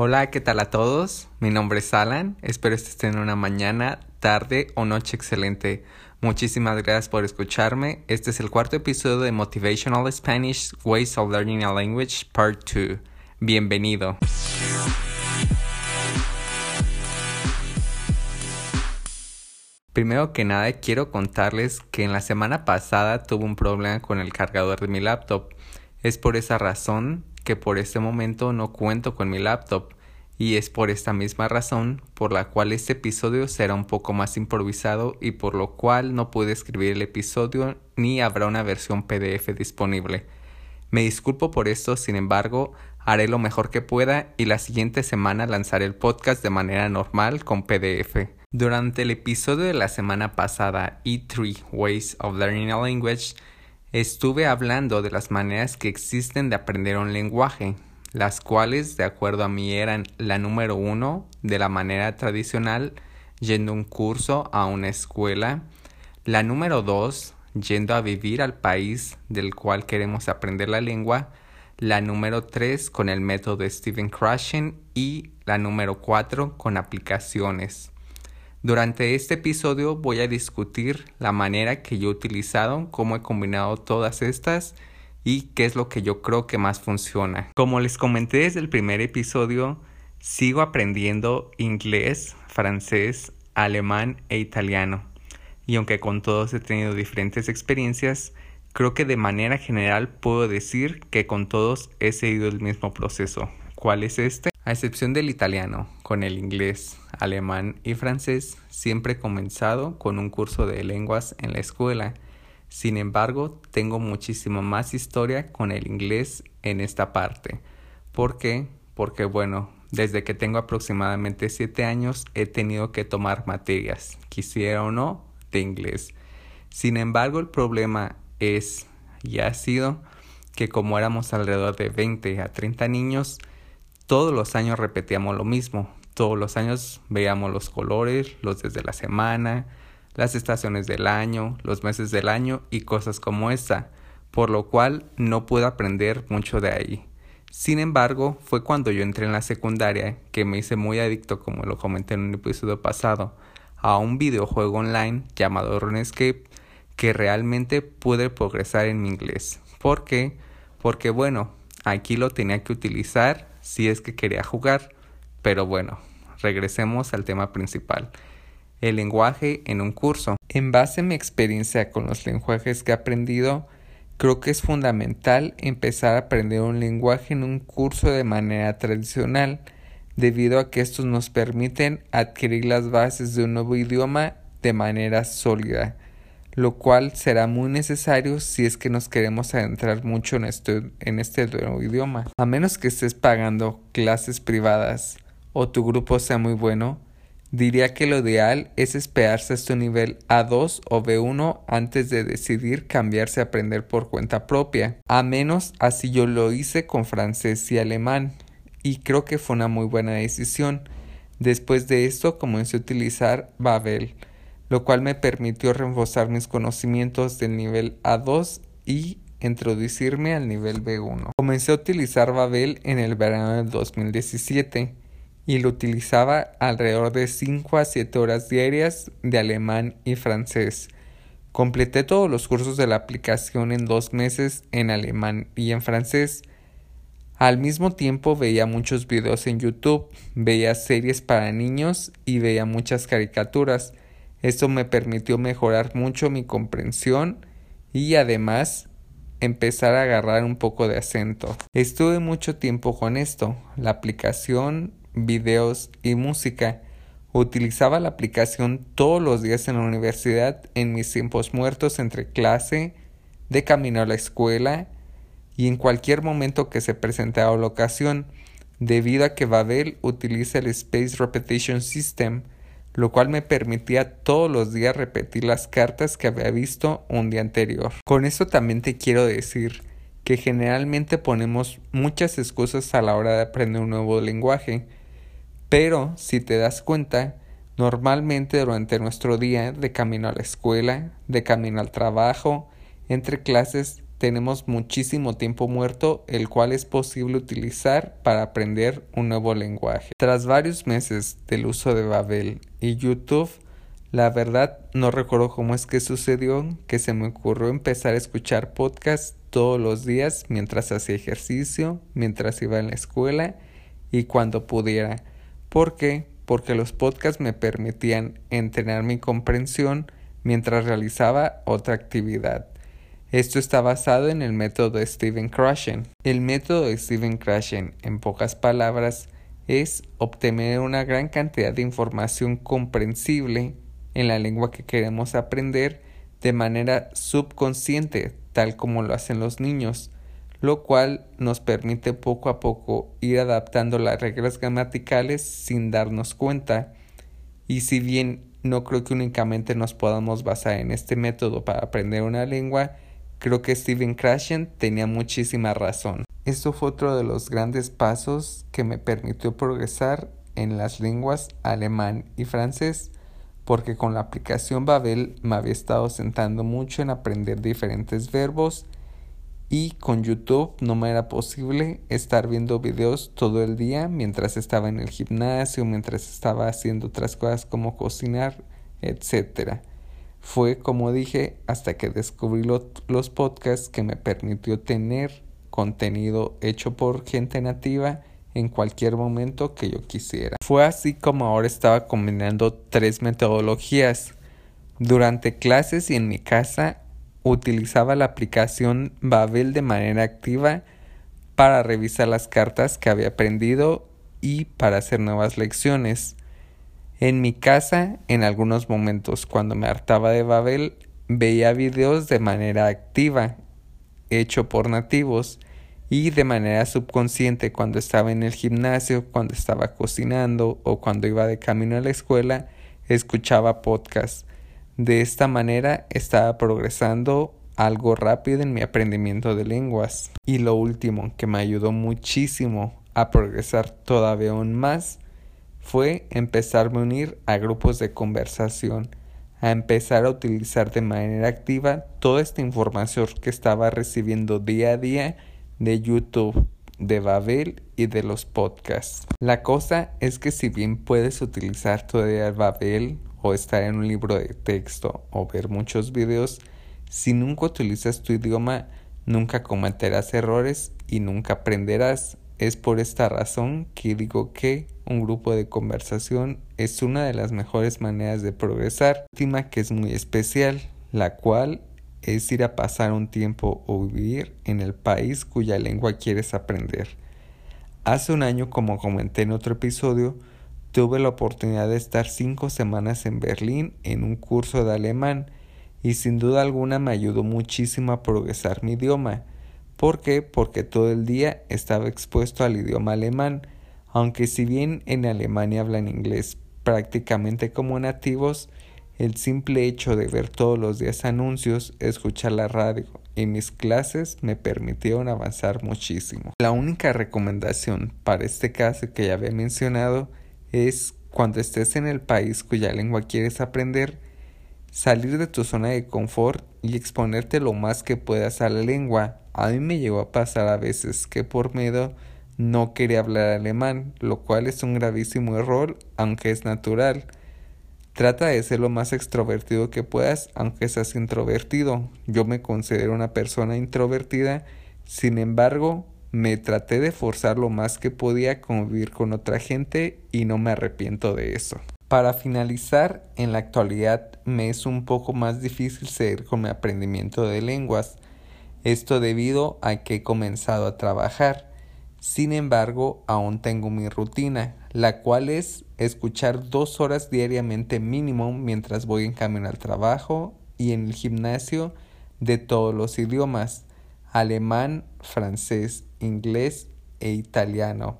Hola, ¿qué tal a todos? Mi nombre es Alan, espero que estén una mañana, tarde o noche excelente. Muchísimas gracias por escucharme. Este es el cuarto episodio de Motivational Spanish Ways of Learning a Language Part 2. Bienvenido. Primero que nada quiero contarles que en la semana pasada tuve un problema con el cargador de mi laptop. Es por esa razón que por este momento no cuento con mi laptop y es por esta misma razón por la cual este episodio será un poco más improvisado y por lo cual no pude escribir el episodio ni habrá una versión PDF disponible. Me disculpo por esto, sin embargo, haré lo mejor que pueda y la siguiente semana lanzaré el podcast de manera normal con PDF. Durante el episodio de la semana pasada, E3 Ways of Learning a Language, estuve hablando de las maneras que existen de aprender un lenguaje, las cuales, de acuerdo a mí, eran la número uno, de la manera tradicional, yendo un curso a una escuela, la número dos, yendo a vivir al país del cual queremos aprender la lengua, la número tres, con el método de Stephen Krashen y la número cuatro, con aplicaciones. Durante este episodio voy a discutir la manera que yo he utilizado, cómo he combinado todas estas y qué es lo que yo creo que más funciona. Como les comenté desde el primer episodio, sigo aprendiendo inglés, francés, alemán e italiano. Y aunque con todos he tenido diferentes experiencias, creo que de manera general puedo decir que con todos he seguido el mismo proceso. ¿Cuál es este? A excepción del italiano, con el inglés, alemán y francés, siempre he comenzado con un curso de lenguas en la escuela. Sin embargo, tengo muchísimo más historia con el inglés en esta parte. ¿Por qué? Porque bueno, desde que tengo aproximadamente 7 años he tenido que tomar materias, quisiera o no, de inglés. Sin embargo, el problema es y ha sido que como éramos alrededor de 20 a 30 niños, todos los años repetíamos lo mismo. Todos los años veíamos los colores, los días de la semana, las estaciones del año, los meses del año y cosas como esta, por lo cual no pude aprender mucho de ahí. Sin embargo, fue cuando yo entré en la secundaria que me hice muy adicto, como lo comenté en un episodio pasado, a un videojuego online llamado RuneScape que realmente pude progresar en mi inglés. ¿Por qué? Porque bueno, aquí lo tenía que utilizar si es que quería jugar. Pero bueno, regresemos al tema principal. El lenguaje en un curso. En base a mi experiencia con los lenguajes que he aprendido, creo que es fundamental empezar a aprender un lenguaje en un curso de manera tradicional, debido a que estos nos permiten adquirir las bases de un nuevo idioma de manera sólida lo cual será muy necesario si es que nos queremos adentrar mucho en este, en este nuevo idioma. A menos que estés pagando clases privadas o tu grupo sea muy bueno, diría que lo ideal es esperarse hasta un nivel A2 o B1 antes de decidir cambiarse a aprender por cuenta propia. A menos así yo lo hice con francés y alemán y creo que fue una muy buena decisión. Después de esto comencé a utilizar Babel lo cual me permitió reforzar mis conocimientos del nivel A2 y introducirme al nivel B1. Comencé a utilizar Babel en el verano del 2017 y lo utilizaba alrededor de 5 a 7 horas diarias de alemán y francés. Completé todos los cursos de la aplicación en dos meses en alemán y en francés. Al mismo tiempo veía muchos videos en YouTube, veía series para niños y veía muchas caricaturas. Esto me permitió mejorar mucho mi comprensión y además empezar a agarrar un poco de acento. Estuve mucho tiempo con esto, la aplicación, videos y música. Utilizaba la aplicación todos los días en la universidad en mis tiempos muertos entre clase, de camino a la escuela y en cualquier momento que se presentaba la ocasión, debido a que Babel utiliza el Space Repetition System lo cual me permitía todos los días repetir las cartas que había visto un día anterior. Con esto también te quiero decir que generalmente ponemos muchas excusas a la hora de aprender un nuevo lenguaje, pero si te das cuenta, normalmente durante nuestro día, de camino a la escuela, de camino al trabajo, entre clases, tenemos muchísimo tiempo muerto, el cual es posible utilizar para aprender un nuevo lenguaje. Tras varios meses del uso de Babel y YouTube, la verdad no recuerdo cómo es que sucedió que se me ocurrió empezar a escuchar podcasts todos los días mientras hacía ejercicio, mientras iba a la escuela y cuando pudiera. ¿Por qué? Porque los podcasts me permitían entrenar mi comprensión mientras realizaba otra actividad. Esto está basado en el método de Steven Krashen. El método de Steven Krashen, en pocas palabras, es obtener una gran cantidad de información comprensible en la lengua que queremos aprender de manera subconsciente, tal como lo hacen los niños, lo cual nos permite poco a poco ir adaptando las reglas gramaticales sin darnos cuenta. Y si bien no creo que únicamente nos podamos basar en este método para aprender una lengua, creo que Steven Krashen tenía muchísima razón. Esto fue otro de los grandes pasos que me permitió progresar en las lenguas alemán y francés, porque con la aplicación Babel me había estado sentando mucho en aprender diferentes verbos y con YouTube no me era posible estar viendo videos todo el día mientras estaba en el gimnasio, mientras estaba haciendo otras cosas como cocinar, etc. Fue, como dije, hasta que descubrí los podcasts que me permitió tener contenido hecho por gente nativa en cualquier momento que yo quisiera. Fue así como ahora estaba combinando tres metodologías. Durante clases y en mi casa utilizaba la aplicación Babel de manera activa para revisar las cartas que había aprendido y para hacer nuevas lecciones. En mi casa, en algunos momentos cuando me hartaba de Babel, veía videos de manera activa, hecho por nativos, y de manera subconsciente cuando estaba en el gimnasio, cuando estaba cocinando o cuando iba de camino a la escuela, escuchaba podcasts. De esta manera estaba progresando algo rápido en mi aprendimiento de lenguas. Y lo último que me ayudó muchísimo a progresar todavía aún más fue empezarme a unir a grupos de conversación, a empezar a utilizar de manera activa toda esta información que estaba recibiendo día a día de YouTube, de Babel y de los podcasts. La cosa es que si bien puedes utilizar todavía Babel o estar en un libro de texto o ver muchos videos, si nunca utilizas tu idioma, nunca cometerás errores y nunca aprenderás. Es por esta razón que digo que un grupo de conversación es una de las mejores maneras de progresar. Última que es muy especial, la cual es ir a pasar un tiempo o vivir en el país cuya lengua quieres aprender. Hace un año, como comenté en otro episodio, tuve la oportunidad de estar cinco semanas en Berlín en un curso de alemán y sin duda alguna me ayudó muchísimo a progresar mi idioma. ¿Por qué? Porque todo el día estaba expuesto al idioma alemán, aunque si bien en Alemania hablan inglés prácticamente como nativos, el simple hecho de ver todos los días anuncios, escuchar la radio y mis clases me permitieron avanzar muchísimo. La única recomendación para este caso que ya había mencionado es cuando estés en el país cuya lengua quieres aprender, salir de tu zona de confort y exponerte lo más que puedas a la lengua. A mí me llegó a pasar a veces que por miedo no quería hablar alemán, lo cual es un gravísimo error, aunque es natural. Trata de ser lo más extrovertido que puedas, aunque seas introvertido. Yo me considero una persona introvertida, sin embargo, me traté de forzar lo más que podía convivir con otra gente y no me arrepiento de eso. Para finalizar, en la actualidad me es un poco más difícil seguir con mi aprendimiento de lenguas. Esto debido a que he comenzado a trabajar. Sin embargo, aún tengo mi rutina, la cual es escuchar dos horas diariamente mínimo mientras voy en camino al trabajo y en el gimnasio de todos los idiomas, alemán, francés, inglés e italiano.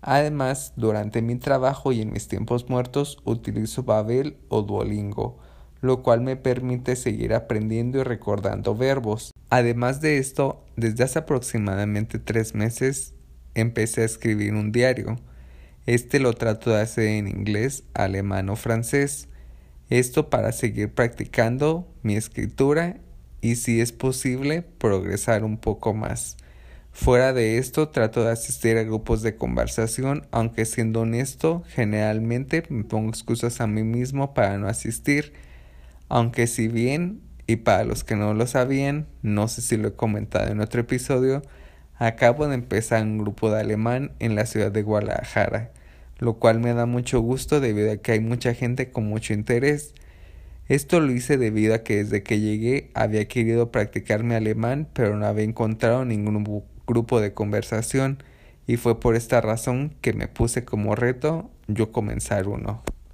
Además, durante mi trabajo y en mis tiempos muertos utilizo Babel o Duolingo, lo cual me permite seguir aprendiendo y recordando verbos. Además de esto, desde hace aproximadamente tres meses empecé a escribir un diario. Este lo trato de hacer en inglés, alemán o francés. Esto para seguir practicando mi escritura y si es posible progresar un poco más. Fuera de esto, trato de asistir a grupos de conversación, aunque siendo honesto, generalmente me pongo excusas a mí mismo para no asistir, aunque si bien, y para los que no lo sabían, no sé si lo he comentado en otro episodio, acabo de empezar un grupo de alemán en la ciudad de Guadalajara, lo cual me da mucho gusto debido a que hay mucha gente con mucho interés. Esto lo hice debido a que desde que llegué había querido practicar mi alemán, pero no había encontrado ningún grupo de conversación y fue por esta razón que me puse como reto yo comenzar uno.